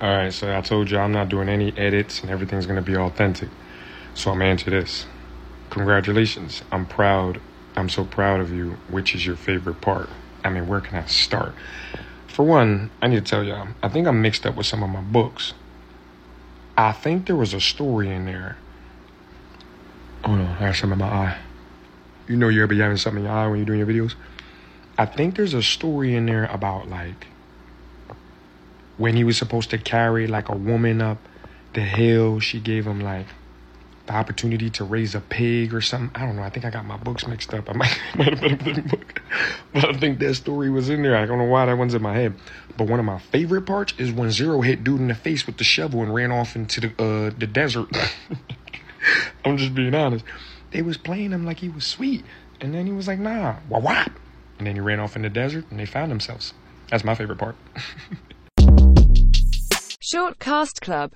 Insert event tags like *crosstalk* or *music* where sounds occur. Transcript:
All right, so I told you I'm not doing any edits and everything's going to be authentic. So I'm going to answer this. Congratulations. I'm proud. I'm so proud of you. Which is your favorite part? I mean, where can I start? For one, I need to tell y'all, I think I'm mixed up with some of my books. I think there was a story in there. Oh no, I have something in my eye. You know you ever be having something in your eye when you're doing your videos? I think there's a story in there about like when he was supposed to carry like a woman up the hill, she gave him like the opportunity to raise a pig or something. I don't know. I think I got my books mixed up. I might, *laughs* might have been a different book. But I think that story was in there. I don't know why that one's in my head. But one of my favorite parts is when Zero hit dude in the face with the shovel and ran off into the uh, the desert. *laughs* I'm just being honest. They was playing him like he was sweet. And then he was like, nah, wah wah. And then he ran off in the desert and they found themselves. That's my favorite part. *laughs* Short Cast Club